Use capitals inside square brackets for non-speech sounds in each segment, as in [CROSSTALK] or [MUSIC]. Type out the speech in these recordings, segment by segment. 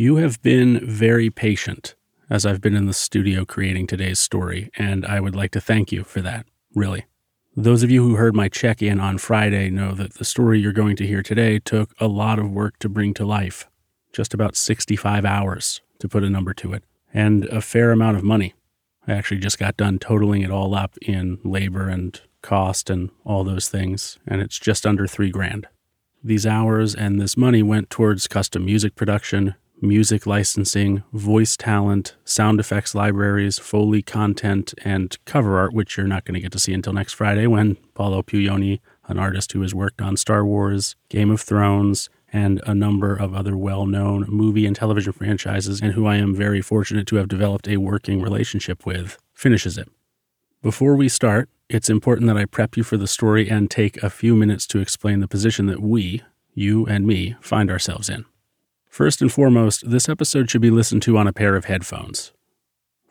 You have been very patient as I've been in the studio creating today's story, and I would like to thank you for that, really. Those of you who heard my check in on Friday know that the story you're going to hear today took a lot of work to bring to life, just about 65 hours to put a number to it, and a fair amount of money. I actually just got done totaling it all up in labor and cost and all those things, and it's just under three grand. These hours and this money went towards custom music production, music licensing, voice talent, sound effects libraries, Foley content, and cover art, which you're not going to get to see until next Friday when Paolo Puggioni, an artist who has worked on Star Wars, Game of Thrones, and a number of other well known movie and television franchises, and who I am very fortunate to have developed a working relationship with, finishes it. Before we start, it's important that I prep you for the story and take a few minutes to explain the position that we, you and me, find ourselves in. First and foremost, this episode should be listened to on a pair of headphones.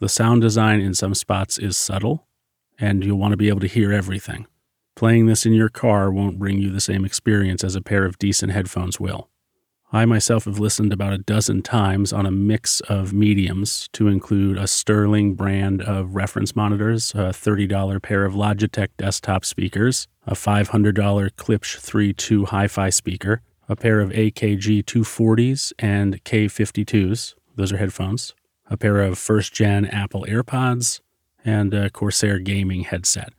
The sound design in some spots is subtle, and you'll want to be able to hear everything. Playing this in your car won't bring you the same experience as a pair of decent headphones will. I myself have listened about a dozen times on a mix of mediums to include a Sterling brand of reference monitors, a $30 pair of Logitech desktop speakers, a $500 Klipsch 3.2 hi fi speaker, a pair of AKG 240s and K52s, those are headphones, a pair of first gen Apple AirPods, and a Corsair gaming headset.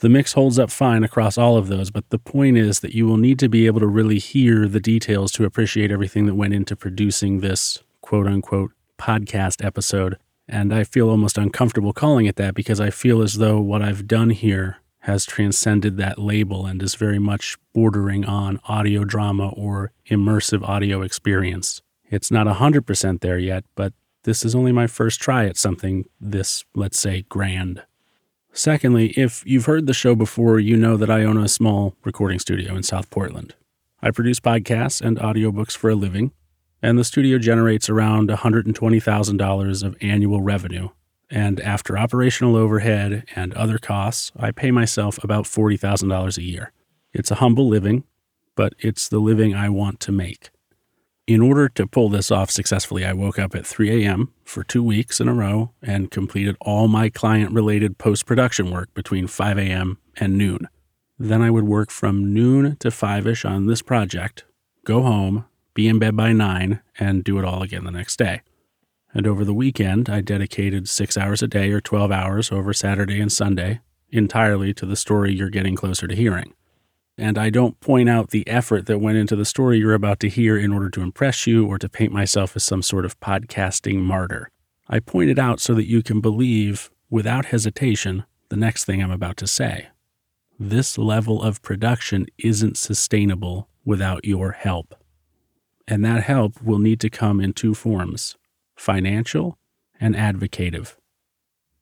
The mix holds up fine across all of those, but the point is that you will need to be able to really hear the details to appreciate everything that went into producing this quote unquote podcast episode. And I feel almost uncomfortable calling it that because I feel as though what I've done here has transcended that label and is very much bordering on audio drama or immersive audio experience. It's not 100% there yet, but this is only my first try at something this, let's say, grand. Secondly, if you've heard the show before, you know that I own a small recording studio in South Portland. I produce podcasts and audiobooks for a living, and the studio generates around $120,000 of annual revenue and after operational overhead and other costs, I pay myself about $40,000 a year. It's a humble living, but it's the living I want to make. In order to pull this off successfully, I woke up at 3 a.m. for two weeks in a row and completed all my client related post production work between 5 a.m. and noon. Then I would work from noon to 5 ish on this project, go home, be in bed by 9, and do it all again the next day. And over the weekend, I dedicated six hours a day or 12 hours over Saturday and Sunday entirely to the story you're getting closer to hearing. And I don't point out the effort that went into the story you're about to hear in order to impress you or to paint myself as some sort of podcasting martyr. I point it out so that you can believe, without hesitation, the next thing I'm about to say. This level of production isn't sustainable without your help. And that help will need to come in two forms financial, and advocative.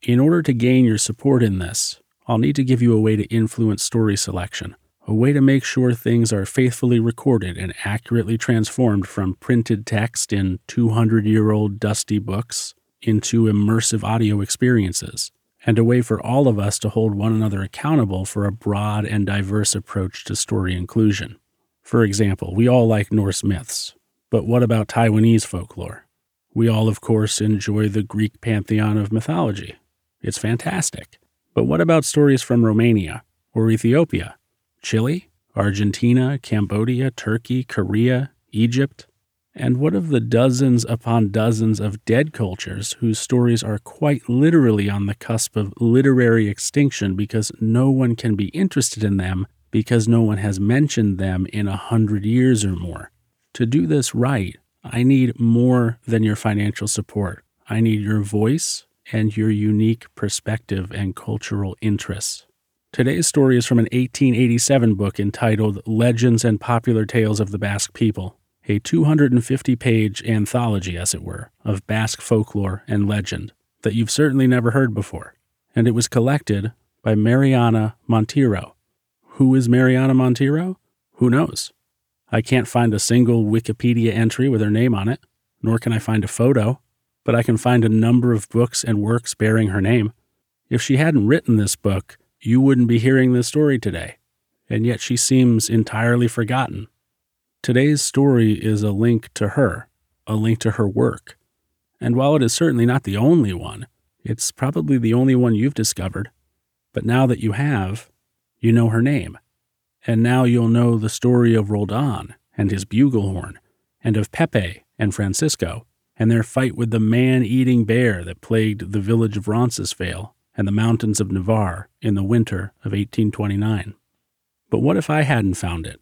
In order to gain your support in this, I'll need to give you a way to influence story selection, a way to make sure things are faithfully recorded and accurately transformed from printed text in 200 year old dusty books into immersive audio experiences, and a way for all of us to hold one another accountable for a broad and diverse approach to story inclusion. For example, we all like Norse myths, but what about Taiwanese folklore? We all, of course, enjoy the Greek pantheon of mythology. It's fantastic. But what about stories from Romania or Ethiopia, Chile, Argentina, Cambodia, Turkey, Korea, Egypt? And what of the dozens upon dozens of dead cultures whose stories are quite literally on the cusp of literary extinction because no one can be interested in them because no one has mentioned them in a hundred years or more? To do this right, I need more than your financial support. I need your voice and your unique perspective and cultural interests. Today's story is from an 1887 book entitled Legends and Popular Tales of the Basque People, a 250 page anthology, as it were, of Basque folklore and legend that you've certainly never heard before. And it was collected by Mariana Monteiro. Who is Mariana Monteiro? Who knows? I can't find a single Wikipedia entry with her name on it, nor can I find a photo, but I can find a number of books and works bearing her name. If she hadn't written this book, you wouldn't be hearing this story today, and yet she seems entirely forgotten. Today's story is a link to her, a link to her work. And while it is certainly not the only one, it's probably the only one you've discovered. But now that you have, you know her name. And now you'll know the story of Roldan and his bugle horn, and of Pepe and Francisco, and their fight with the man eating bear that plagued the village of Roncesvalles and the mountains of Navarre in the winter of 1829. But what if I hadn't found it?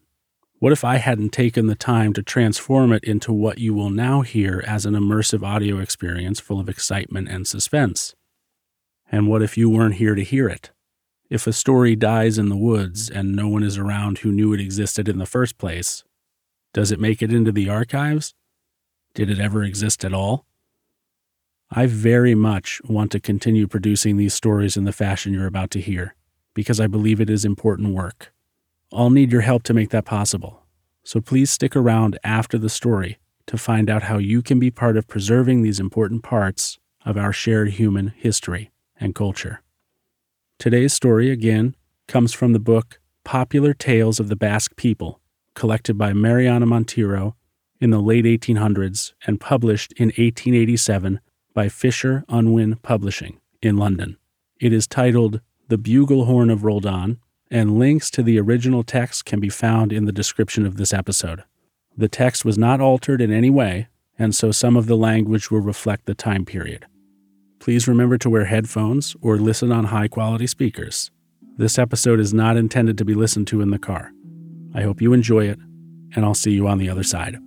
What if I hadn't taken the time to transform it into what you will now hear as an immersive audio experience full of excitement and suspense? And what if you weren't here to hear it? If a story dies in the woods and no one is around who knew it existed in the first place, does it make it into the archives? Did it ever exist at all? I very much want to continue producing these stories in the fashion you're about to hear, because I believe it is important work. I'll need your help to make that possible. So please stick around after the story to find out how you can be part of preserving these important parts of our shared human history and culture. Today's story, again, comes from the book Popular Tales of the Basque People, collected by Mariana Monteiro in the late 1800s and published in 1887 by Fisher Unwin Publishing in London. It is titled The Bugle Horn of Roldan and links to the original text can be found in the description of this episode. The text was not altered in any way, and so some of the language will reflect the time period. Please remember to wear headphones or listen on high quality speakers. This episode is not intended to be listened to in the car. I hope you enjoy it, and I'll see you on the other side.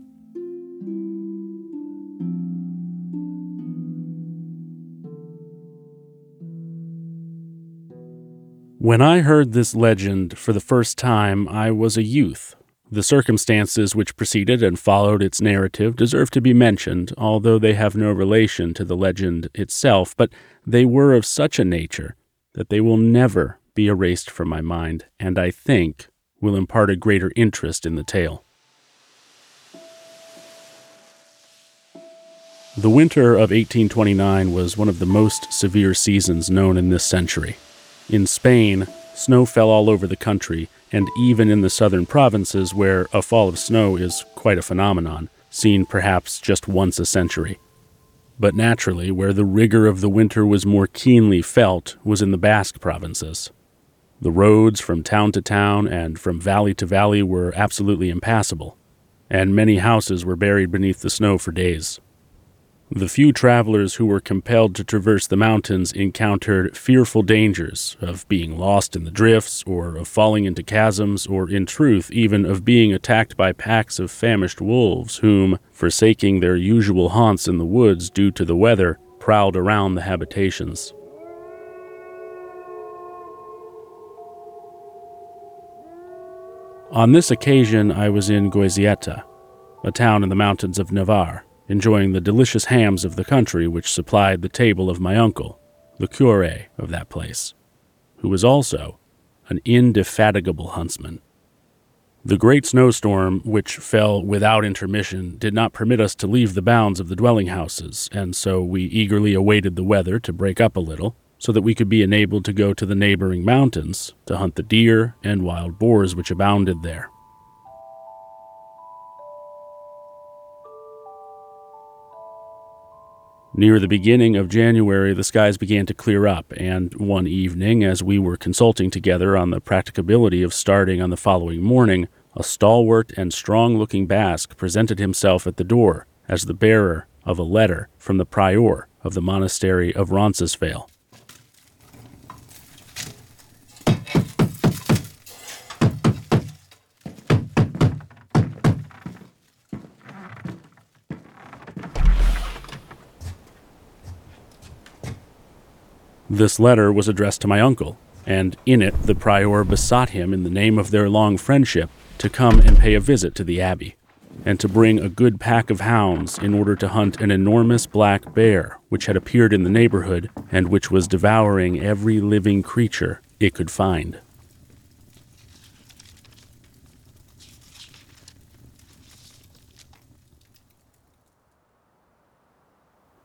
When I heard this legend for the first time, I was a youth. The circumstances which preceded and followed its narrative deserve to be mentioned, although they have no relation to the legend itself, but they were of such a nature that they will never be erased from my mind, and I think will impart a greater interest in the tale. The winter of 1829 was one of the most severe seasons known in this century. In Spain, snow fell all over the country, and even in the southern provinces, where a fall of snow is quite a phenomenon, seen perhaps just once a century. But naturally, where the rigor of the winter was more keenly felt was in the Basque provinces. The roads from town to town and from valley to valley were absolutely impassable, and many houses were buried beneath the snow for days. The few travelers who were compelled to traverse the mountains encountered fearful dangers of being lost in the drifts, or of falling into chasms, or in truth, even of being attacked by packs of famished wolves, whom, forsaking their usual haunts in the woods due to the weather, prowled around the habitations. On this occasion, I was in Goizueta, a town in the mountains of Navarre enjoying the delicious hams of the country which supplied the table of my uncle, the cure of that place, who was also an indefatigable huntsman. The great snowstorm, which fell without intermission, did not permit us to leave the bounds of the dwelling houses, and so we eagerly awaited the weather to break up a little, so that we could be enabled to go to the neighboring mountains to hunt the deer and wild boars which abounded there. Near the beginning of January, the skies began to clear up, and one evening, as we were consulting together on the practicability of starting on the following morning, a stalwart and strong looking Basque presented himself at the door as the bearer of a letter from the prior of the monastery of Roncesvalles. This letter was addressed to my uncle, and in it the prior besought him, in the name of their long friendship, to come and pay a visit to the abbey, and to bring a good pack of hounds in order to hunt an enormous black bear which had appeared in the neighborhood and which was devouring every living creature it could find.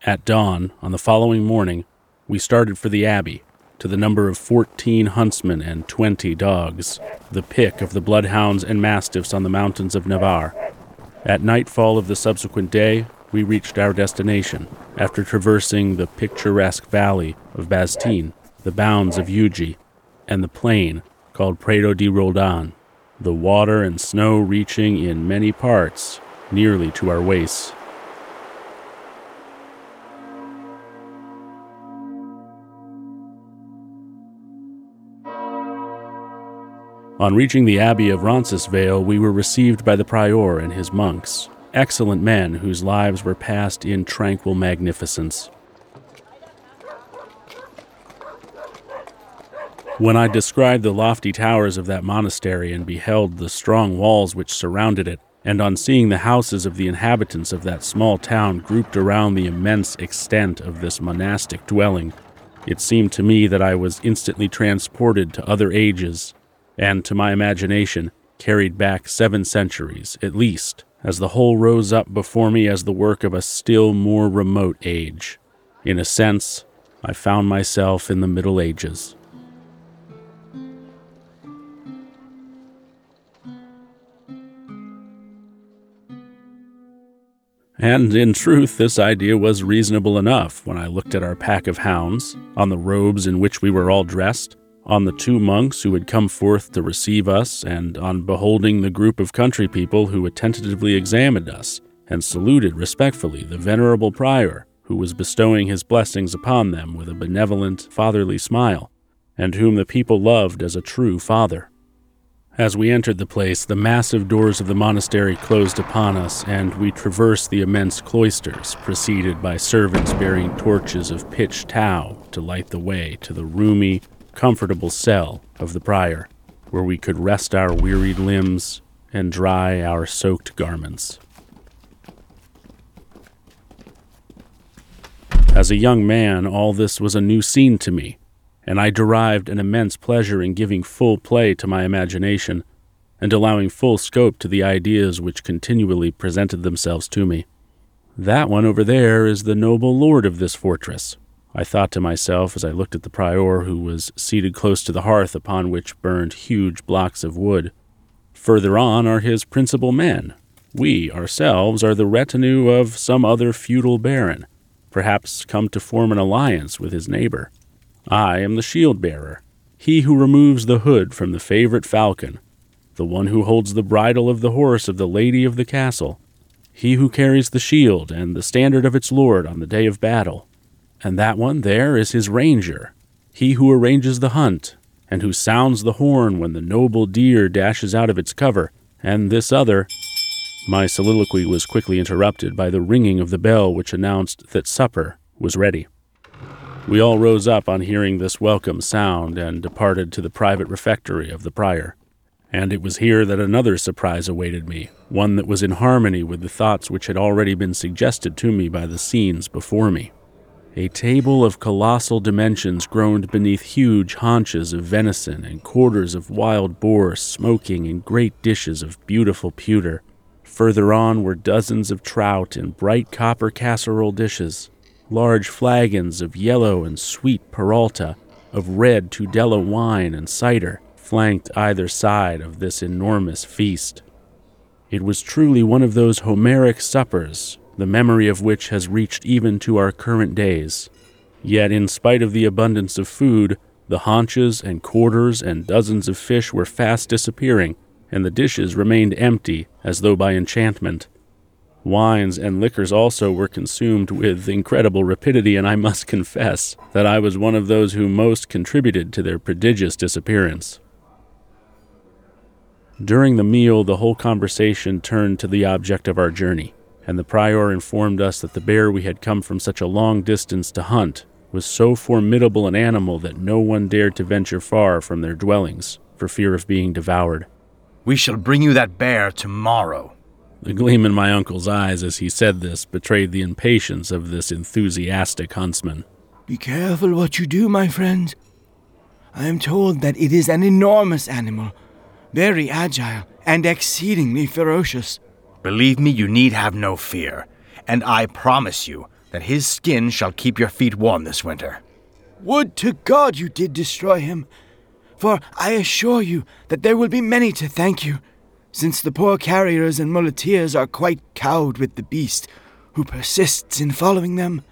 At dawn on the following morning, we started for the Abbey, to the number of 14 huntsmen and 20 dogs, the pick of the bloodhounds and mastiffs on the mountains of Navarre. At nightfall of the subsequent day, we reached our destination after traversing the picturesque valley of Baztan, the bounds of Uji, and the plain called Prado di Roldan, the water and snow reaching in many parts nearly to our waists. On reaching the Abbey of Roncesvalles, we were received by the prior and his monks, excellent men whose lives were passed in tranquil magnificence. When I described the lofty towers of that monastery and beheld the strong walls which surrounded it, and on seeing the houses of the inhabitants of that small town grouped around the immense extent of this monastic dwelling, it seemed to me that I was instantly transported to other ages and to my imagination carried back seven centuries, at least, as the whole rose up before me as the work of a still more remote age. In a sense, I found myself in the Middle Ages. And in truth, this idea was reasonable enough when I looked at our pack of hounds, on the robes in which we were all dressed, on the two monks who had come forth to receive us, and on beholding the group of country people who attentively examined us and saluted respectfully the venerable prior who was bestowing his blessings upon them with a benevolent, fatherly smile, and whom the people loved as a true father. As we entered the place, the massive doors of the monastery closed upon us, and we traversed the immense cloisters, preceded by servants bearing torches of pitch tow to light the way to the roomy, comfortable cell of the prior, where we could rest our wearied limbs and dry our soaked garments. As a young man, all this was a new scene to me, and I derived an immense pleasure in giving full play to my imagination and allowing full scope to the ideas which continually presented themselves to me. That one over there is the noble lord of this fortress, I thought to myself as I looked at the prior who was seated close to the hearth upon which burned huge blocks of wood. Further on are his principal men. We, ourselves, are the retinue of some other feudal baron, perhaps come to form an alliance with his neighbor. I am the shield bearer, he who removes the hood from the favorite falcon, the one who holds the bridle of the horse of the lady of the castle, he who carries the shield and the standard of its lord on the day of battle. And that one there is his ranger, he who arranges the hunt, and who sounds the horn when the noble deer dashes out of its cover. And this other. My soliloquy was quickly interrupted by the ringing of the bell which announced that supper was ready. We all rose up on hearing this welcome sound and departed to the private refectory of the prior. And it was here that another surprise awaited me, one that was in harmony with the thoughts which had already been suggested to me by the scenes before me. A table of colossal dimensions groaned beneath huge haunches of venison and quarters of wild boar smoking in great dishes of beautiful pewter. Further on were dozens of trout in bright copper casserole dishes, large flagons of yellow and sweet Peralta, of red Tudela wine and cider, flanked either side of this enormous feast. It was truly one of those Homeric suppers the memory of which has reached even to our current days. Yet, in spite of the abundance of food, the haunches and quarters and dozens of fish were fast disappearing, and the dishes remained empty as though by enchantment. Wines and liquors also were consumed with incredible rapidity, and I must [LAUGHS] confess that I was one of those who most contributed to their prodigious disappearance. During the meal, the whole conversation turned to the object of our journey and the prior informed us that the bear we had come from such a long distance to hunt was so formidable an animal that no one dared to venture far from their dwellings for fear of being devoured. We shall bring you that bear tomorrow. The gleam in my uncle's eyes as he said this betrayed the impatience of this enthusiastic huntsman. Be careful what you do, my friend. I am told that it is an enormous animal, very agile and exceedingly ferocious. Believe me, you need have no fear, and I promise you that his skin shall keep your feet warm this winter. Would to God you did destroy him, for I assure you that there will be many to thank you, since the poor carriers and muleteers are quite cowed with the beast, who persists in following them.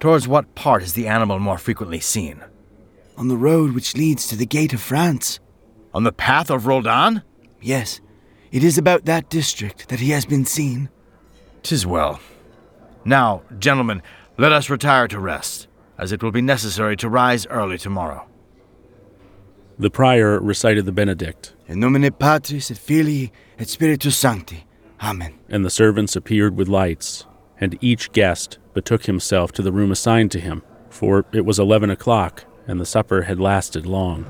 Towards what part is the animal more frequently seen? On the road which leads to the gate of France. On the path of Roldan? Yes, it is about that district that he has been seen. Tis well. Now, gentlemen, let us retire to rest, as it will be necessary to rise early tomorrow. The prior recited the Benedict, In nomine Patris et Filii et Spiritus Sancti. Amen. and the servants appeared with lights, and each guest betook himself to the room assigned to him, for it was eleven o'clock, and the supper had lasted long.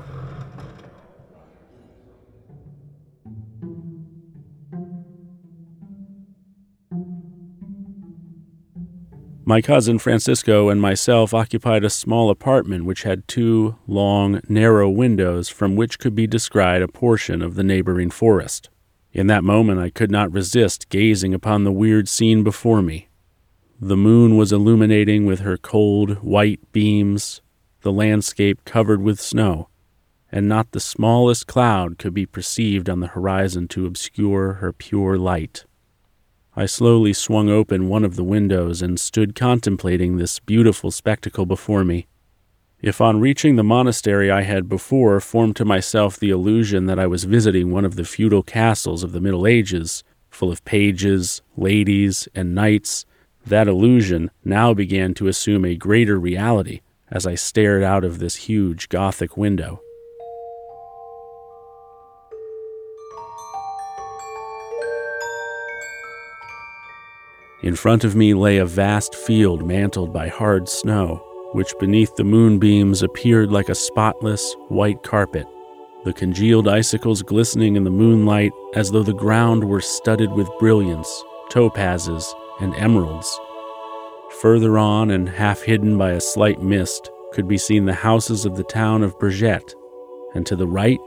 My cousin Francisco and myself occupied a small apartment which had two long, narrow windows from which could be descried a portion of the neighboring forest. In that moment, I could not resist gazing upon the weird scene before me. The moon was illuminating with her cold, white beams the landscape covered with snow, and not the smallest cloud could be perceived on the horizon to obscure her pure light. I slowly swung open one of the windows and stood contemplating this beautiful spectacle before me. If on reaching the monastery I had before formed to myself the illusion that I was visiting one of the feudal castles of the Middle Ages, full of pages, ladies, and knights, that illusion now began to assume a greater reality as I stared out of this huge Gothic window. In front of me lay a vast field mantled by hard snow, which beneath the moonbeams appeared like a spotless white carpet, the congealed icicles glistening in the moonlight as though the ground were studded with brilliants, topazes, and emeralds. Further on, and half hidden by a slight mist, could be seen the houses of the town of Burguete, and to the right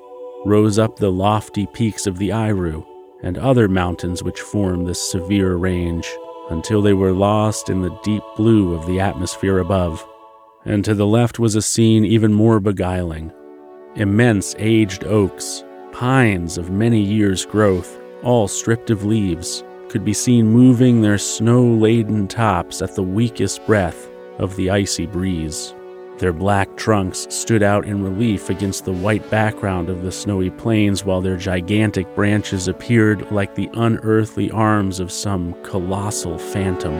rose up the lofty peaks of the Iru and other mountains which form this severe range until they were lost in the deep blue of the atmosphere above. And to the left was a scene even more beguiling. Immense aged oaks, pines of many years' growth, all stripped of leaves, could be seen moving their snow laden tops at the weakest breath of the icy breeze. Their black trunks stood out in relief against the white background of the snowy plains, while their gigantic branches appeared like the unearthly arms of some colossal phantom.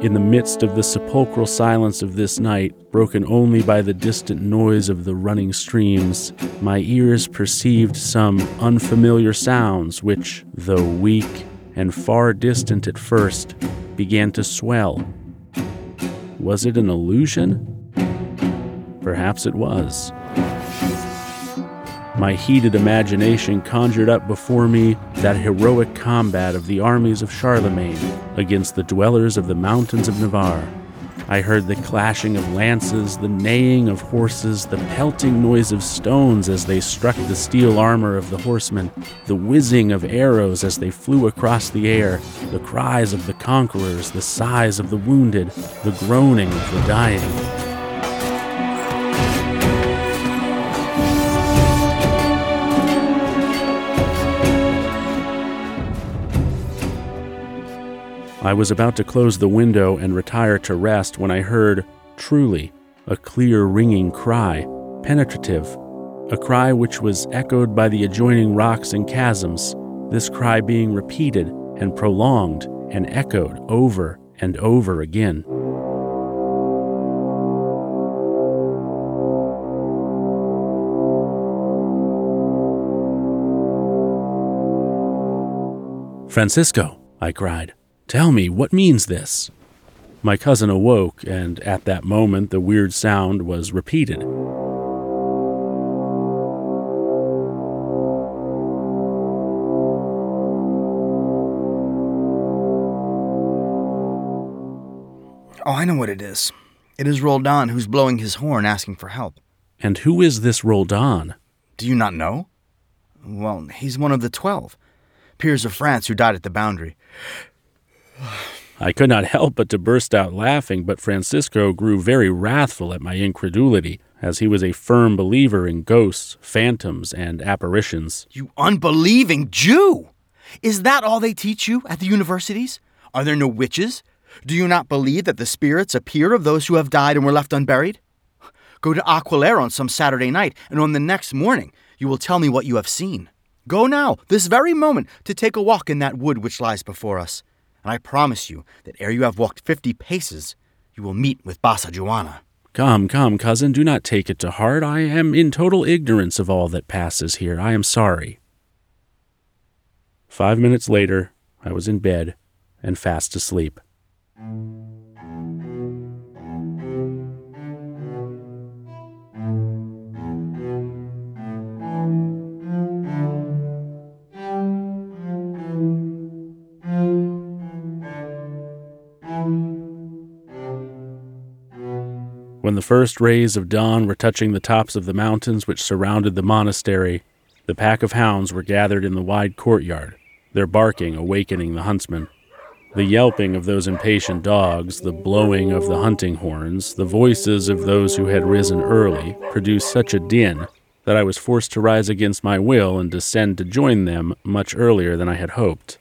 In the midst of the sepulchral silence of this night, broken only by the distant noise of the running streams, my ears perceived some unfamiliar sounds which, though weak and far distant at first, began to swell. Was it an illusion? Perhaps it was. My heated imagination conjured up before me that heroic combat of the armies of Charlemagne against the dwellers of the mountains of Navarre. I heard the clashing of lances, the neighing of horses, the pelting noise of stones as they struck the steel armor of the horsemen, the whizzing of arrows as they flew across the air, the cries of the conquerors, the sighs of the wounded, the groaning of the dying. I was about to close the window and retire to rest when I heard, truly, a clear ringing cry, penetrative, a cry which was echoed by the adjoining rocks and chasms, this cry being repeated and prolonged and echoed over and over again. Francisco, I cried. Tell me, what means this? My cousin awoke, and at that moment the weird sound was repeated. Oh, I know what it is. It is Roldan who's blowing his horn asking for help. And who is this Roldan? Do you not know? Well, he's one of the twelve peers of France who died at the boundary. I could not help but to burst out laughing, but Francisco grew very wrathful at my incredulity, as he was a firm believer in ghosts, phantoms, and apparitions. You unbelieving Jew! Is that all they teach you at the universities? Are there no witches? Do you not believe that the spirits appear of those who have died and were left unburied? Go to Akelarre on some Saturday night, and on the next morning you will tell me what you have seen. Go now, this very moment, to take a walk in that wood which lies before us, and I promise you that ere you have walked fifty paces, you will meet with Basajauna. Come, come, cousin, do not take it to heart. I am in total ignorance of all that passes here. I am sorry. Five minutes later, I was in bed and fast asleep. When the first rays of dawn were touching the tops of the mountains which surrounded the monastery, the pack of hounds were gathered in the wide courtyard, their barking awakening the huntsmen. The yelping of those impatient dogs, the blowing of the hunting horns, the voices of those who had risen early produced such a din that I was forced to rise against my will and descend to join them much earlier than I had hoped.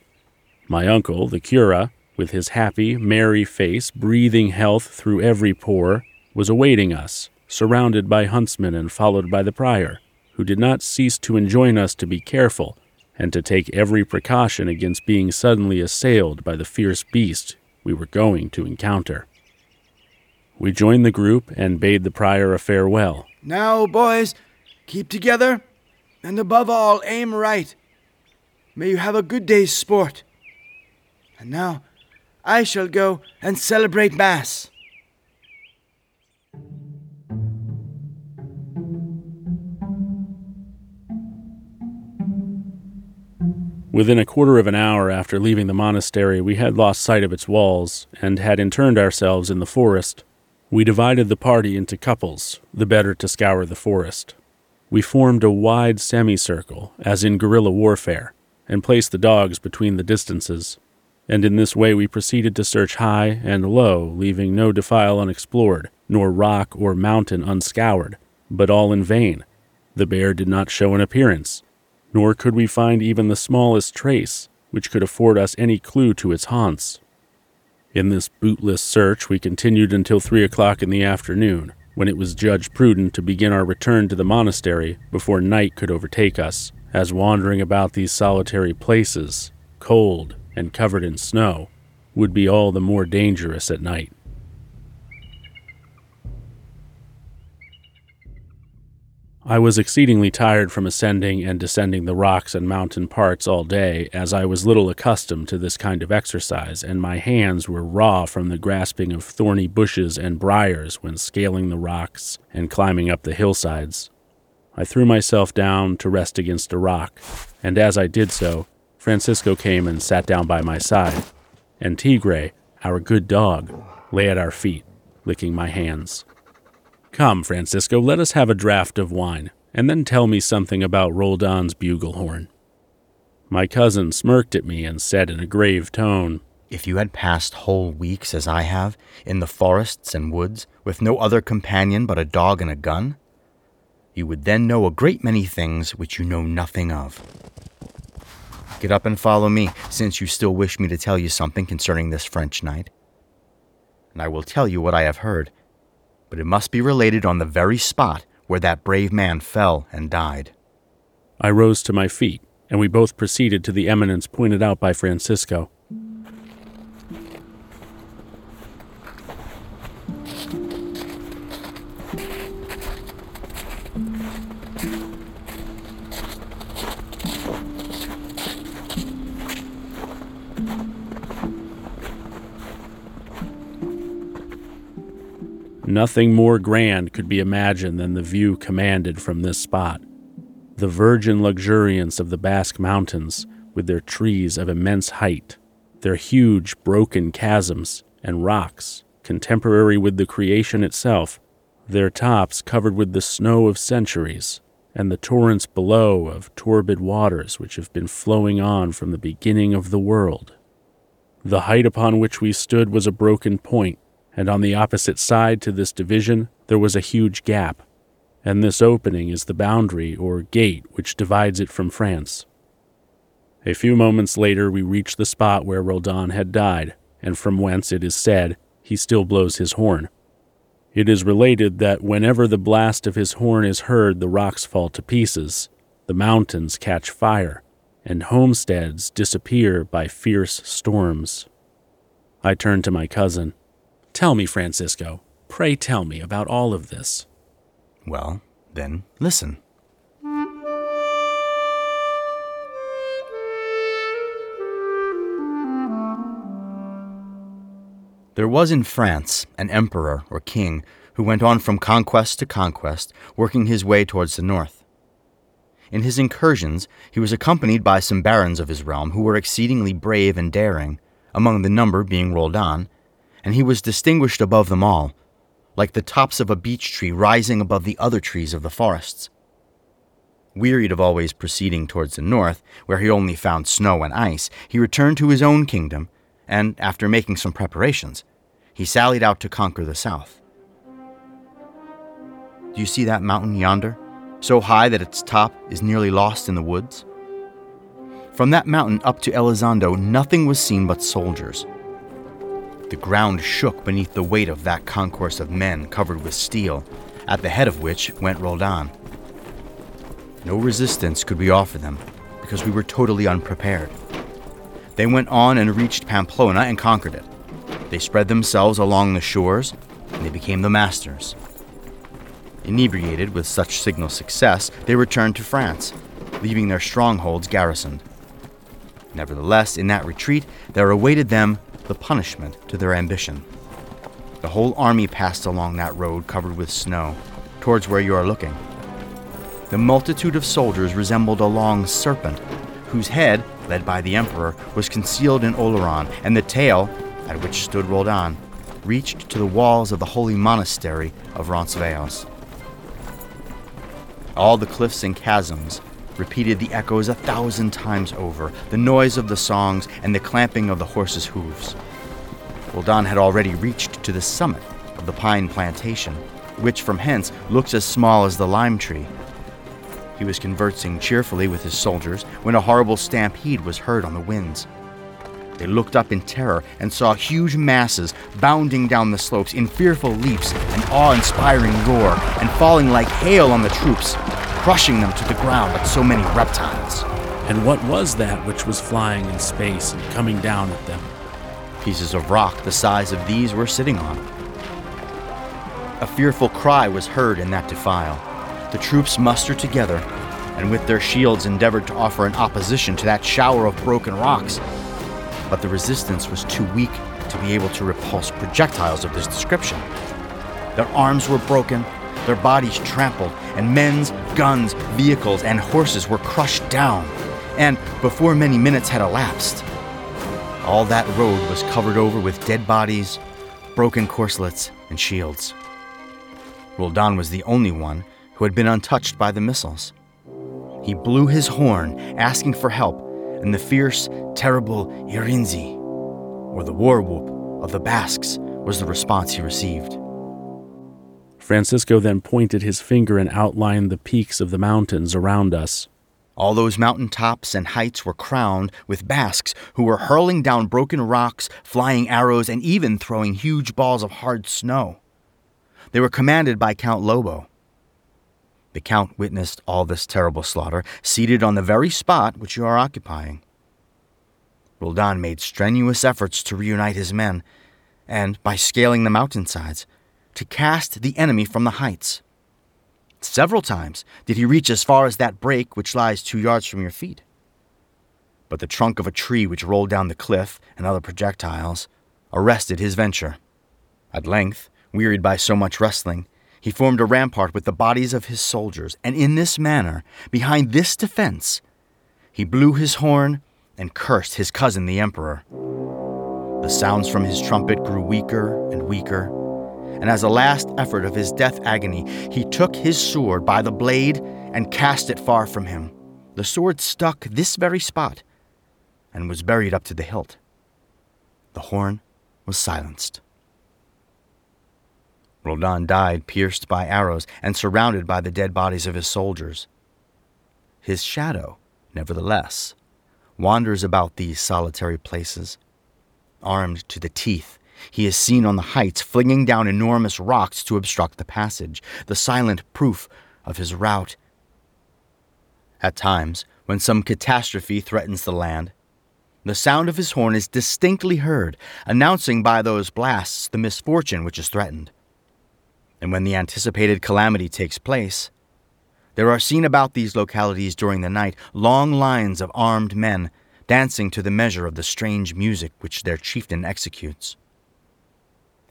My uncle, the cura, with his happy, merry face breathing health through every pore, was awaiting us, surrounded by huntsmen and followed by the prior, who did not cease to enjoin us to be careful and to take every precaution against being suddenly assailed by the fierce beast we were going to encounter. We joined the group and bade the prior a farewell. Now, boys, keep together, and above all, aim right. May you have a good day's sport. And now, I shall go and celebrate Mass. Within a quarter of an hour after leaving the monastery, we had lost sight of its walls and had interned ourselves in the forest. We divided the party into couples, the better to scour the forest. We formed a wide semicircle, as in guerrilla warfare, and placed the dogs between the distances. And in this way we proceeded to search high and low, leaving no defile unexplored, nor rock or mountain unscoured, but all in vain. The bear did not show an appearance, nor could we find even the smallest trace which could afford us any clue to its haunts. In this bootless search, we continued until three o'clock in the afternoon, when it was judged prudent to begin our return to the monastery before night could overtake us, as wandering about these solitary places, cold and covered in snow, would be all the more dangerous at night. I was exceedingly tired from ascending and descending the rocks and mountain parts all day, as I was little accustomed to this kind of exercise, and my hands were raw from the grasping of thorny bushes and briars when scaling the rocks and climbing up the hillsides. I threw myself down to rest against a rock, and as I did so, Francisco came and sat down by my side, and Tigre, our good dog, lay at our feet, licking my hands. Come, Francisco, let us have a draught of wine, and then tell me something about Roldan's bugle horn. My cousin smirked at me and said in a grave tone, If you had passed whole weeks, as I have, in the forests and woods, with no other companion but a dog and a gun, you would then know a great many things which you know nothing of. Get up and follow me, since you still wish me to tell you something concerning this French knight. And I will tell you what I have heard, but it must be related on the very spot where that brave man fell and died. I rose to my feet, and we both proceeded to the eminence pointed out by Francisco. Nothing more grand could be imagined than the view commanded from this spot. The virgin luxuriance of the Basque Mountains, with their trees of immense height, their huge broken chasms and rocks, contemporary with the creation itself, their tops covered with the snow of centuries, and the torrents below of turbid waters which have been flowing on from the beginning of the world. The height upon which we stood was a broken point, and on the opposite side to this division there was a huge gap, and this opening is the boundary or gate which divides it from France. A few moments later, we reach the spot where Roldan had died, and from whence it is said he still blows his horn. It is related that whenever the blast of his horn is heard, the rocks fall to pieces, the mountains catch fire, and homesteads disappear by fierce storms. I turn to my cousin. Tell me, Francisco, pray tell me about all of this. Well, then, listen. There was in France an emperor or king who went on from conquest to conquest, working his way towards the north. In his incursions, he was accompanied by some barons of his realm who were exceedingly brave and daring, among the number being Roldan, and he was distinguished above them all, like the tops of a beech tree rising above the other trees of the forests. Wearied of always proceeding towards the north, where he only found snow and ice, he returned to his own kingdom and, after making some preparations, he sallied out to conquer the south. Do you see that mountain yonder, so high that its top is nearly lost in the woods? From that mountain up to Elizondo, nothing was seen but soldiers. The ground shook beneath the weight of that concourse of men covered with steel, at the head of which went Roldan. No resistance could we offer them, because we were totally unprepared. They went on and reached Pamplona and conquered it. They spread themselves along the shores, and they became the masters. Inebriated with such signal success, they returned to France, leaving their strongholds garrisoned. Nevertheless, in that retreat, there awaited them the punishment to their ambition. The whole army passed along that road covered with snow, towards where you are looking. The multitude of soldiers resembled a long serpent, whose head led by the emperor, was concealed in Oloron, and the tail, at which stood Roldan, reached to the walls of the holy monastery of Roncesvalles. All the cliffs and chasms repeated the echoes a thousand times over, the noise of the songs and the clamping of the horses' hooves. Roldan had already reached to the summit of the pine plantation, which from hence looks as small as the lime tree, he was conversing cheerfully with his soldiers when a horrible stampede was heard on the winds. They looked up in terror and saw huge masses bounding down the slopes in fearful leaps and awe inspiring roar and falling like hail on the troops, crushing them to the ground like so many reptiles. And what was that which was flying in space and coming down at them? Pieces of rock the size of these were sitting on. A fearful cry was heard in that defile the troops mustered together and with their shields endeavored to offer an opposition to that shower of broken rocks. But the resistance was too weak to be able to repulse projectiles of this description. Their arms were broken, their bodies trampled, and men's guns, vehicles, and horses were crushed down. And before many minutes had elapsed, all that road was covered over with dead bodies, broken corselets, and shields. Roldan was the only one who had been untouched by the missiles. He blew his horn, asking for help, and the fierce, terrible Irinzi, or the war whoop of the Basques, was the response he received. Francisco then pointed his finger and outlined the peaks of the mountains around us. All those mountain tops and heights were crowned with Basques who were hurling down broken rocks, flying arrows, and even throwing huge balls of hard snow. They were commanded by Count Lobo, the Count witnessed all this terrible slaughter, seated on the very spot which you are occupying. Roldan made strenuous efforts to reunite his men, and, by scaling the mountainsides, to cast the enemy from the heights. Several times did he reach as far as that break which lies two yards from your feet. But the trunk of a tree which rolled down the cliff and other projectiles arrested his venture. At length, wearied by so much wrestling, he formed a rampart with the bodies of his soldiers, and in this manner, behind this defense, he blew his horn and cursed his cousin the emperor. The sounds from his trumpet grew weaker and weaker, and as a last effort of his death agony, he took his sword by the blade and cast it far from him. The sword stuck this very spot and was buried up to the hilt. The horn was silenced. Roldan died pierced by arrows and surrounded by the dead bodies of his soldiers. His shadow, nevertheless, wanders about these solitary places. Armed to the teeth, he is seen on the heights flinging down enormous rocks to obstruct the passage, the silent proof of his rout. At times, when some catastrophe threatens the land, the sound of his horn is distinctly heard, announcing by those blasts the misfortune which is threatened. And when the anticipated calamity takes place, there are seen about these localities during the night long lines of armed men dancing to the measure of the strange music which their chieftain executes.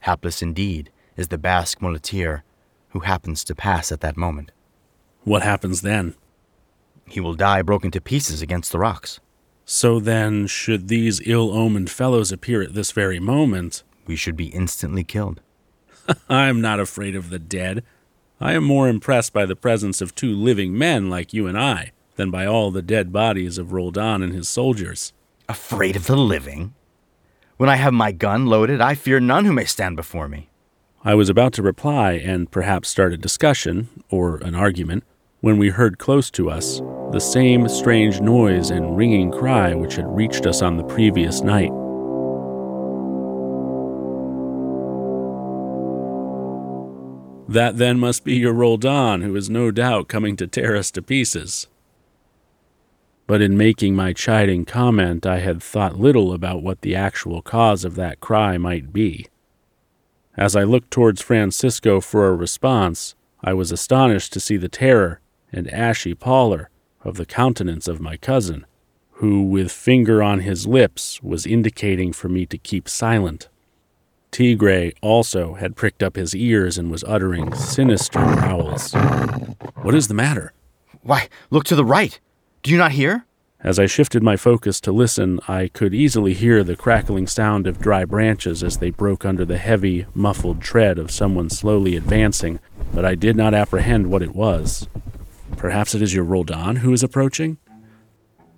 Hapless indeed is the Basque muleteer who happens to pass at that moment. What happens then? He will die broken to pieces against the rocks. So then, should these ill omened fellows appear at this very moment, We should be instantly killed. [LAUGHS] I am not afraid of the dead. I am more impressed by the presence of two living men like you and I than by all the dead bodies of Roldan and his soldiers. Afraid of the living? When I have my gun loaded, I fear none who may stand before me. I was about to reply and perhaps start a discussion, or an argument, when we heard close to us the same strange noise and ringing cry which had reached us on the previous night. That then must be your Roldan, who is no doubt coming to tear us to pieces. But in making my chiding comment, I had thought little about what the actual cause of that cry might be. As I looked towards Francisco for a response, I was astonished to see the terror and ashy pallor of the countenance of my cousin, who, with finger on his lips, was indicating for me to keep silent. Tigre also had pricked up his ears and was uttering sinister growls. What is the matter? Why, look to the right. Do you not hear? As I shifted my focus to listen, I could easily hear the crackling sound of dry branches as they broke under the heavy, muffled tread of someone slowly advancing, but I did not apprehend what it was. Perhaps it is your Roldan who is approaching?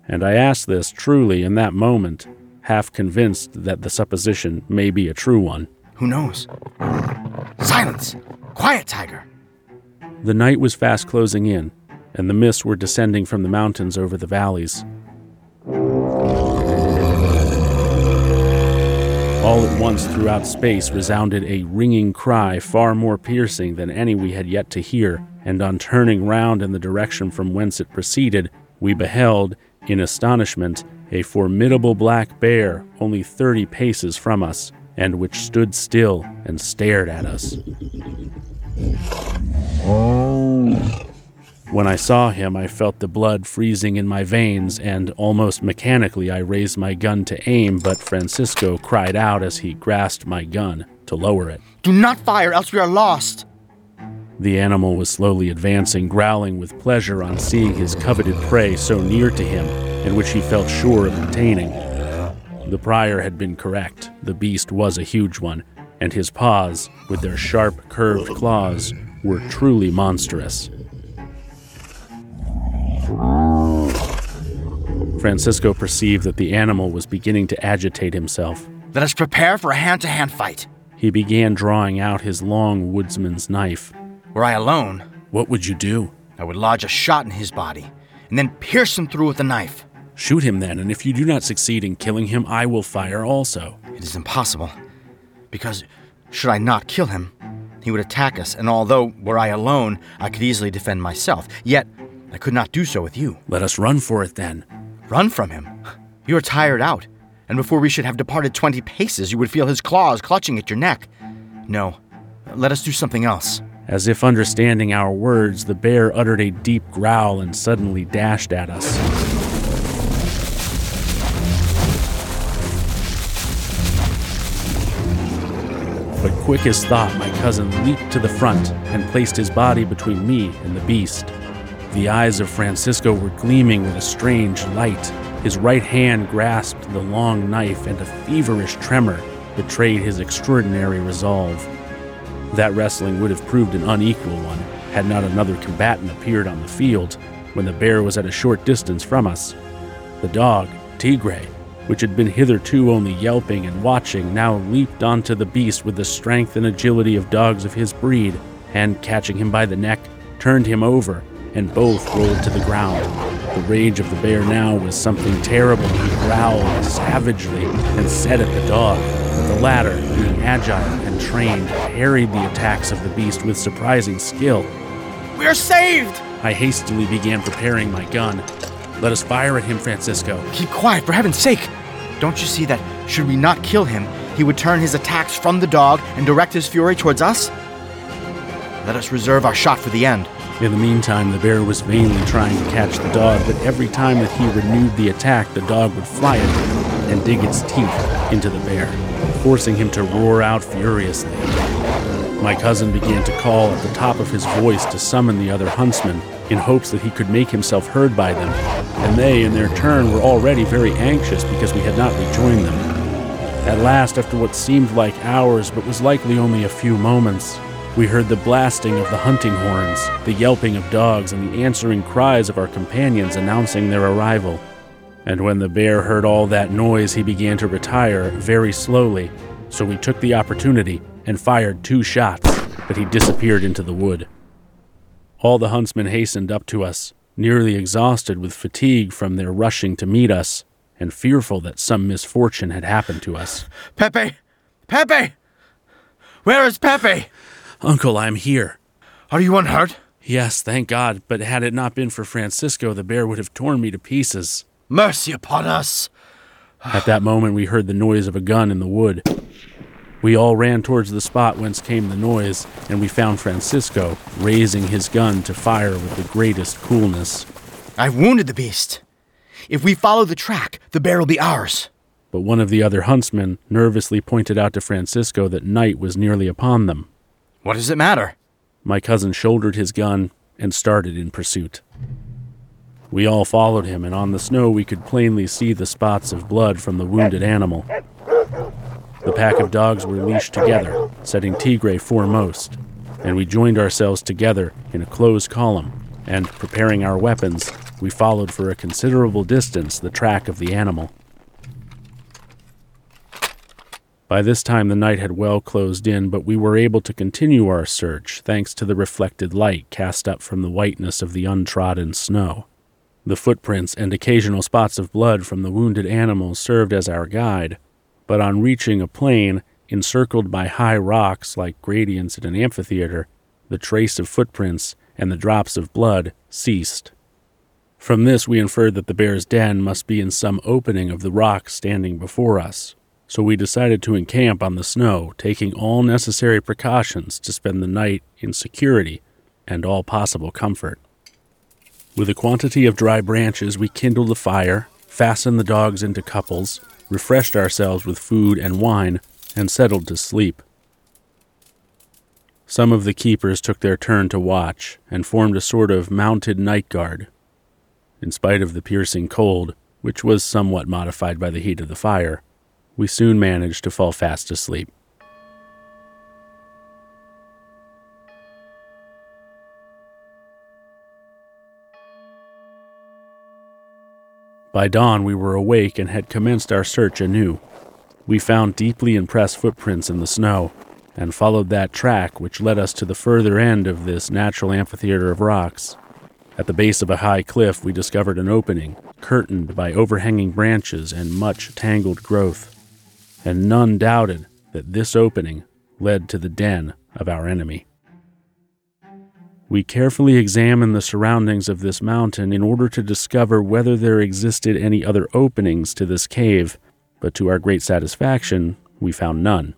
And I ask this truly in that moment, half convinced that the supposition may be a true one. Who knows? Silence! Quiet, Tiger! The night was fast closing in, and the mists were descending from the mountains over the valleys. All at once throughout space resounded a ringing cry far more piercing than any we had yet to hear, and on turning round in the direction from whence it proceeded, we beheld, in astonishment, a formidable black bear only thirty paces from us, and which stood still and stared at us. Oh. When I saw him, I felt the blood freezing in my veins, and almost mechanically I raised my gun to aim, but Francisco cried out as he grasped my gun to lower it. Do not fire, else we are lost! The animal was slowly advancing, growling with pleasure on seeing his coveted prey so near to him, and which he felt sure of obtaining. The prior had been correct. The beast was a huge one, and his paws, with their sharp, curved claws, were truly monstrous. Francisco perceived that the animal was beginning to agitate himself. Let us prepare for a hand to hand fight. He began drawing out his long woodsman's knife. Were I alone, What would you do? I would lodge a shot in his body and then pierce him through with a knife. Shoot him then, and if you do not succeed in killing him, I will fire also. It is impossible, because should I not kill him, he would attack us, and although, were I alone, I could easily defend myself, yet I could not do so with you. Let us run for it then. Run from him. You are tired out, and before we should have departed twenty paces, you would feel his claws clutching at your neck. No, let us do something else. As if understanding our words, the bear uttered a deep growl and suddenly dashed at us. But quick as thought, my cousin leaped to the front and placed his body between me and the beast. The eyes of Francisco were gleaming with a strange light. His right hand grasped the long knife, and a feverish tremor betrayed his extraordinary resolve. That wrestling would have proved an unequal one had not another combatant appeared on the field when the bear was at a short distance from us. The dog, Tigre, which had been hitherto only yelping and watching, now leaped onto the beast with the strength and agility of dogs of his breed, and catching him by the neck, turned him over, and both rolled to the ground. The rage of the bear now was something terrible. He growled savagely and set at the dog, but the latter, being agile and trained, parried the attacks of the beast with surprising skill. We're saved! I hastily began preparing my gun. Let us fire at him, Francisco. Keep quiet, for heaven's sake! Don't you see that, should we not kill him, he would turn his attacks from the dog and direct his fury towards us? Let us reserve our shot for the end. In the meantime, the bear was vainly trying to catch the dog, but every time that he renewed the attack, the dog would fly at him and dig its teeth into the bear, forcing him to roar out furiously. My cousin began to call at the top of his voice to summon the other huntsmen in hopes that he could make himself heard by them, and they, in their turn, were already very anxious because we had not rejoined them. At last, after what seemed like hours but was likely only a few moments, we heard the blasting of the hunting horns, the yelping of dogs, and the answering cries of our companions announcing their arrival. And when the bear heard all that noise, he began to retire very slowly, so we took the opportunity and fired two shots, but he disappeared into the wood. All the huntsmen hastened up to us, nearly exhausted with fatigue from their rushing to meet us, and fearful that some misfortune had happened to us. Pepe! Pepe! Where is Pepe? Uncle, I am here. Are you unhurt? Yes, thank God, but had it not been for Francisco, the bear would have torn me to pieces. Mercy upon us! At that moment, we heard the noise of a gun in the wood. We all ran towards the spot whence came the noise, and we found Francisco raising his gun to fire with the greatest coolness. I've wounded the beast. If we follow the track, the bear will be ours. But one of the other huntsmen nervously pointed out to Francisco that night was nearly upon them. What does it matter? My cousin shouldered his gun and started in pursuit. We all followed him, and on the snow we could plainly see the spots of blood from the wounded animal. The pack of dogs were leashed together, setting Tigre foremost, and we joined ourselves together in a close column, and, preparing our weapons, we followed for a considerable distance the track of the animal. By this time, the night had well closed in, but we were able to continue our search thanks to the reflected light cast up from the whiteness of the untrodden snow. The footprints and occasional spots of blood from the wounded animals served as our guide, but on reaching a plain encircled by high rocks like gradients in an amphitheater, the trace of footprints and the drops of blood ceased. From this, we inferred that the bear's den must be in some opening of the rock standing before us, so we decided to encamp on the snow, taking all necessary precautions to spend the night in security and all possible comfort. With a quantity of dry branches, we kindled a fire, fastened the dogs into couples, refreshed ourselves with food and wine, and settled to sleep. Some of the keepers took their turn to watch and formed a sort of mounted night guard. In spite of the piercing cold, which was somewhat modified by the heat of the fire, we soon managed to fall fast asleep. By dawn, we were awake and had commenced our search anew. We found deeply impressed footprints in the snow and followed that track which led us to the further end of this natural amphitheater of rocks. At the base of a high cliff, we discovered an opening, curtained by overhanging branches and much tangled growth, and none doubted that this opening led to the den of our enemy. We carefully examined the surroundings of this mountain in order to discover whether there existed any other openings to this cave, but to our great satisfaction, we found none.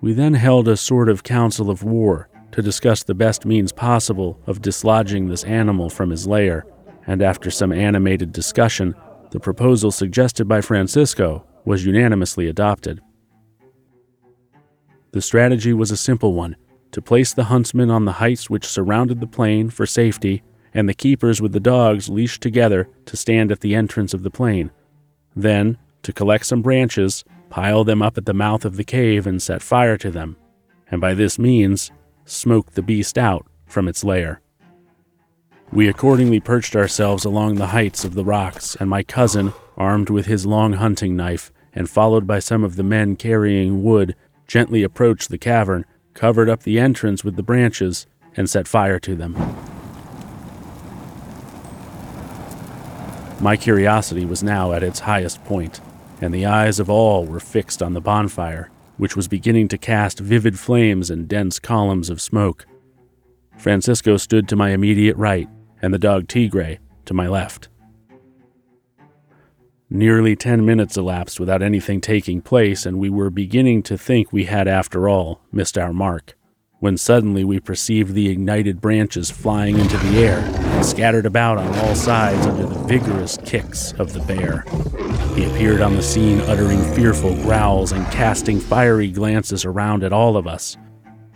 We then held a sort of council of war to discuss the best means possible of dislodging this animal from his lair, and after some animated discussion, the proposal suggested by Francisco was unanimously adopted. The strategy was a simple one to place the huntsmen on the heights which surrounded the plain for safety, and the keepers with the dogs leashed together to stand at the entrance of the plain. Then, to collect some branches, pile them up at the mouth of the cave and set fire to them, and by this means smoke the beast out from its lair. We accordingly perched ourselves along the heights of the rocks, and my cousin, armed with his long hunting knife and followed by some of the men carrying wood, gently approached the cavern, covered up the entrance with the branches, and set fire to them. My curiosity was now at its highest point, and the eyes of all were fixed on the bonfire, which was beginning to cast vivid flames and dense columns of smoke. Francisco stood to my immediate right, and the dog Tigre to my left. Nearly ten minutes elapsed without anything taking place, and we were beginning to think we had, after all, missed our mark when suddenly we perceived the ignited branches flying into the air and scattered about on all sides under the vigorous kicks of the bear. He appeared on the scene uttering fearful growls and casting fiery glances around at all of us.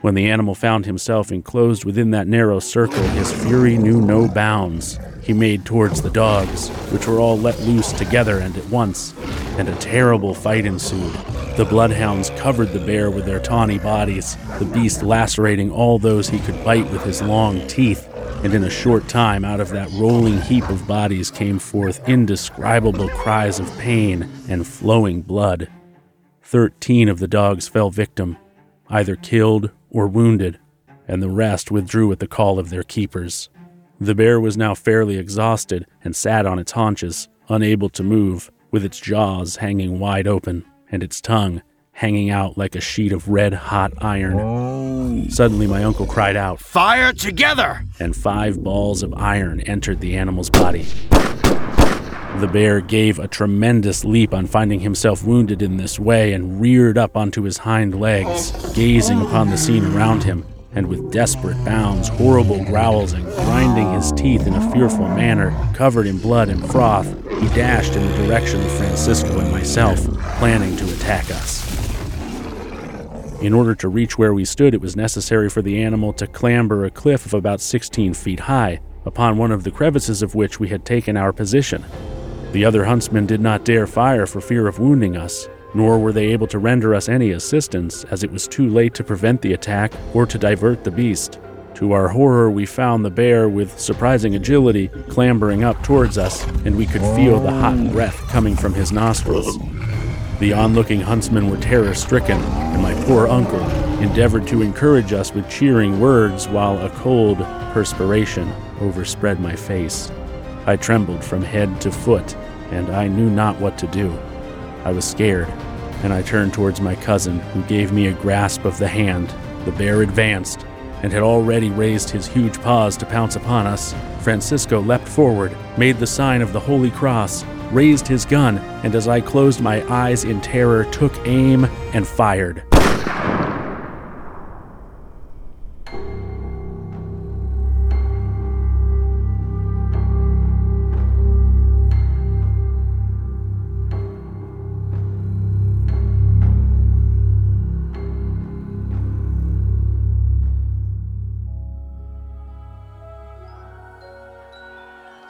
When the animal found himself enclosed within that narrow circle, his fury knew no bounds. He made towards the dogs, which were all let loose together and at once, and a terrible fight ensued. The bloodhounds covered the bear with their tawny bodies, the beast lacerating all those he could bite with his long teeth, and in a short time out of that rolling heap of bodies came forth indescribable cries of pain and flowing blood. Thirteen of the dogs fell victim, either killed or wounded, and the rest withdrew at the call of their keepers. The bear was now fairly exhausted and sat on its haunches, unable to move, with its jaws hanging wide open and its tongue hanging out like a sheet of red hot iron. Oh. Suddenly, my uncle cried out, Fire together! and five balls of iron entered the animal's body. The bear gave a tremendous leap on finding himself wounded in this way and reared up onto his hind legs, gazing upon the scene around him, and with desperate bounds, horrible growls, and grinding his teeth in a fearful manner, covered in blood and froth, he dashed in the direction of Francisco and myself, planning to attack us. In order to reach where we stood, it was necessary for the animal to clamber a cliff of about 16 feet high, upon one of the crevices of which we had taken our position. The other huntsmen did not dare fire for fear of wounding us, nor were they able to render us any assistance, as it was too late to prevent the attack or to divert the beast. To our horror, we found the bear with surprising agility clambering up towards us, and we could feel the hot breath coming from his nostrils. The onlooking huntsmen were terror stricken, and my poor uncle endeavored to encourage us with cheering words while a cold perspiration overspread my face. I trembled from head to foot, and I knew not what to do. I was scared, and I turned towards my cousin, who gave me a grasp of the hand. The bear advanced, and had already raised his huge paws to pounce upon us. Francisco leapt forward, made the sign of the Holy Cross, raised his gun, and as I closed my eyes in terror, took aim and fired.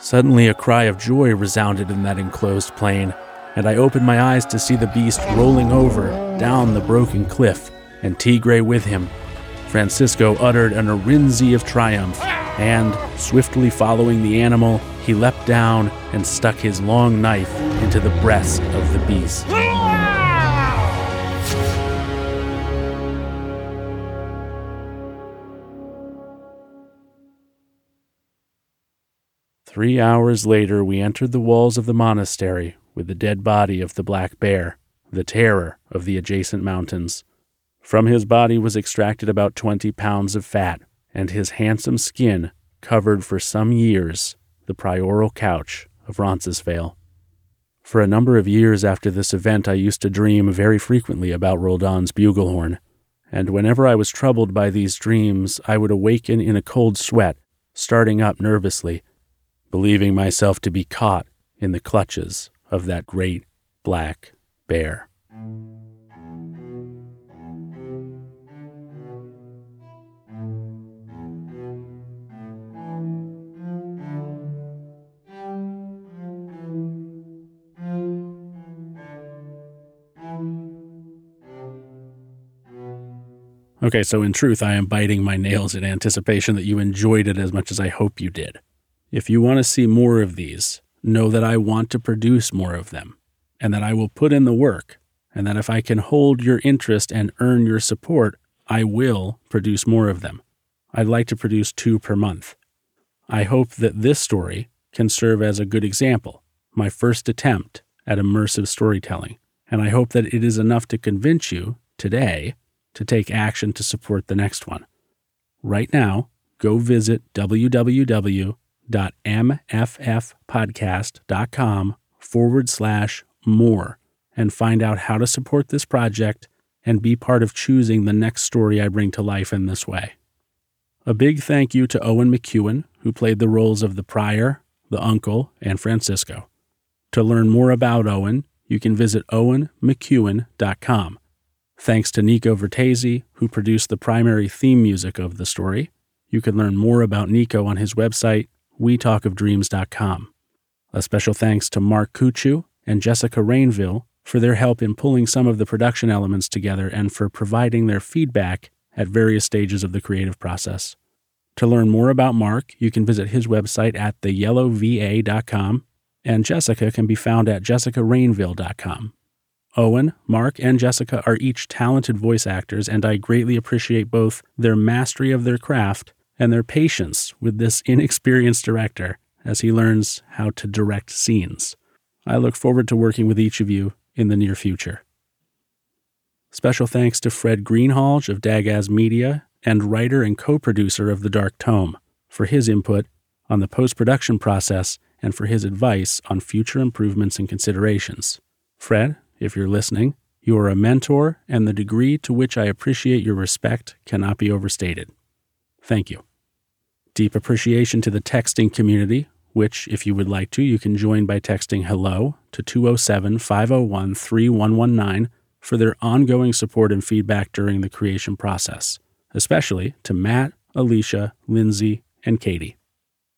Suddenly, a cry of joy resounded in that enclosed plain, and I opened my eyes to see the beast rolling over down the broken cliff, and Tigre with him. Francisco uttered an irrintzi of triumph, and, swiftly following the animal, he leapt down and stuck his long knife into the breast of the beast. Three hours later, we entered the walls of the monastery with the dead body of the black bear, the terror of the adjacent mountains. From his body was extracted about twenty pounds of fat, and his handsome skin covered for some years the prioral couch of Roncesvalles. For a number of years after this event, I used to dream very frequently about Roldan's bugle horn, and whenever I was troubled by these dreams, I would awaken in a cold sweat, starting up nervously believing myself to be caught in the clutches of that great black bear. Okay, so in truth, I am biting my nails in anticipation that you enjoyed it as much as I hope you did. If you want to see more of these, know that I want to produce more of them, and that I will put in the work, and that if I can hold your interest and earn your support, I will produce more of them. I'd like to produce two per month. I hope that this story can serve as a good example, my first attempt at immersive storytelling, and I hope that it is enough to convince you today to take action to support the next one. Right now, go visit www.mffpodcast.com forward slash more and find out how to support this project and be part of choosing the next story I bring to life in this way. A big thank you to Owen McCuen, who played the roles of the prior, the uncle, and Francisco. To learn more about Owen, you can visit owenmccuen.com. Thanks to Nico Vettese, who produced the primary theme music of the story. You can learn more about Nico on his website, wetalkofdreams.com. A special thanks to Mark Coutu and Jessica Rainville for their help in pulling some of the production elements together and for providing their feedback at various stages of the creative process. To learn more about Mark, you can visit his website at theyellowva.com, and Jessica can be found at jessicarainville.com. Owen, Mark, and Jessica are each talented voice actors, and I greatly appreciate both their mastery of their craft and their patience with this inexperienced director as he learns how to direct scenes. I look forward to working with each of you in the near future. Special thanks to Fred Greenhalgh of Dagaz Media and writer and co producer of The Dark Tome for his input on the post production process and for his advice on future improvements and considerations. Fred, if you're listening, you are a mentor, and the degree to which I appreciate your respect cannot be overstated. Thank you. Deep appreciation to the texting community, which, if you would like to, you can join by texting hello to 207 501 3119 for their ongoing support and feedback during the creation process, especially to Matt, Alicia, Lindsay, and Katie.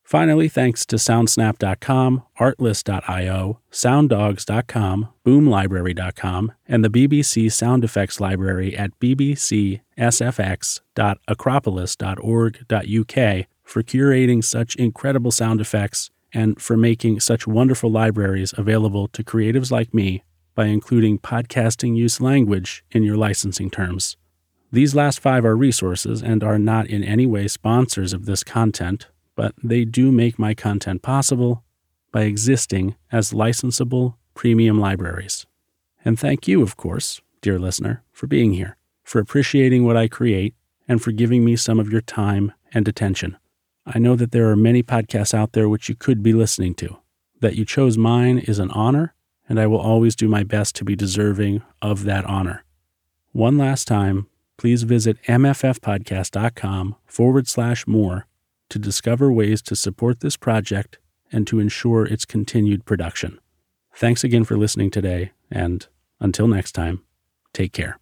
Finally, thanks to Soundsnap.com, Artlist.io, SoundDogs.com, BoomLibrary.com, and the BBC Sound Effects Library at bbcsfx.acropolis.org.uk for curating such incredible sound effects and for making such wonderful libraries available to creatives like me by including podcasting use language in your licensing terms. These last five are resources and are not in any way sponsors of this content but they do make my content possible by existing as licensable premium libraries. And thank you, of course, dear listener, for being here, for appreciating what I create, and for giving me some of your time and attention. I know that there are many podcasts out there which you could be listening to. That you chose mine is an honor, and I will always do my best to be deserving of that honor. One last time, please visit mffpodcast.com forward slash more to discover ways to support this project and to ensure its continued production. Thanks again for listening today, and until next time, take care.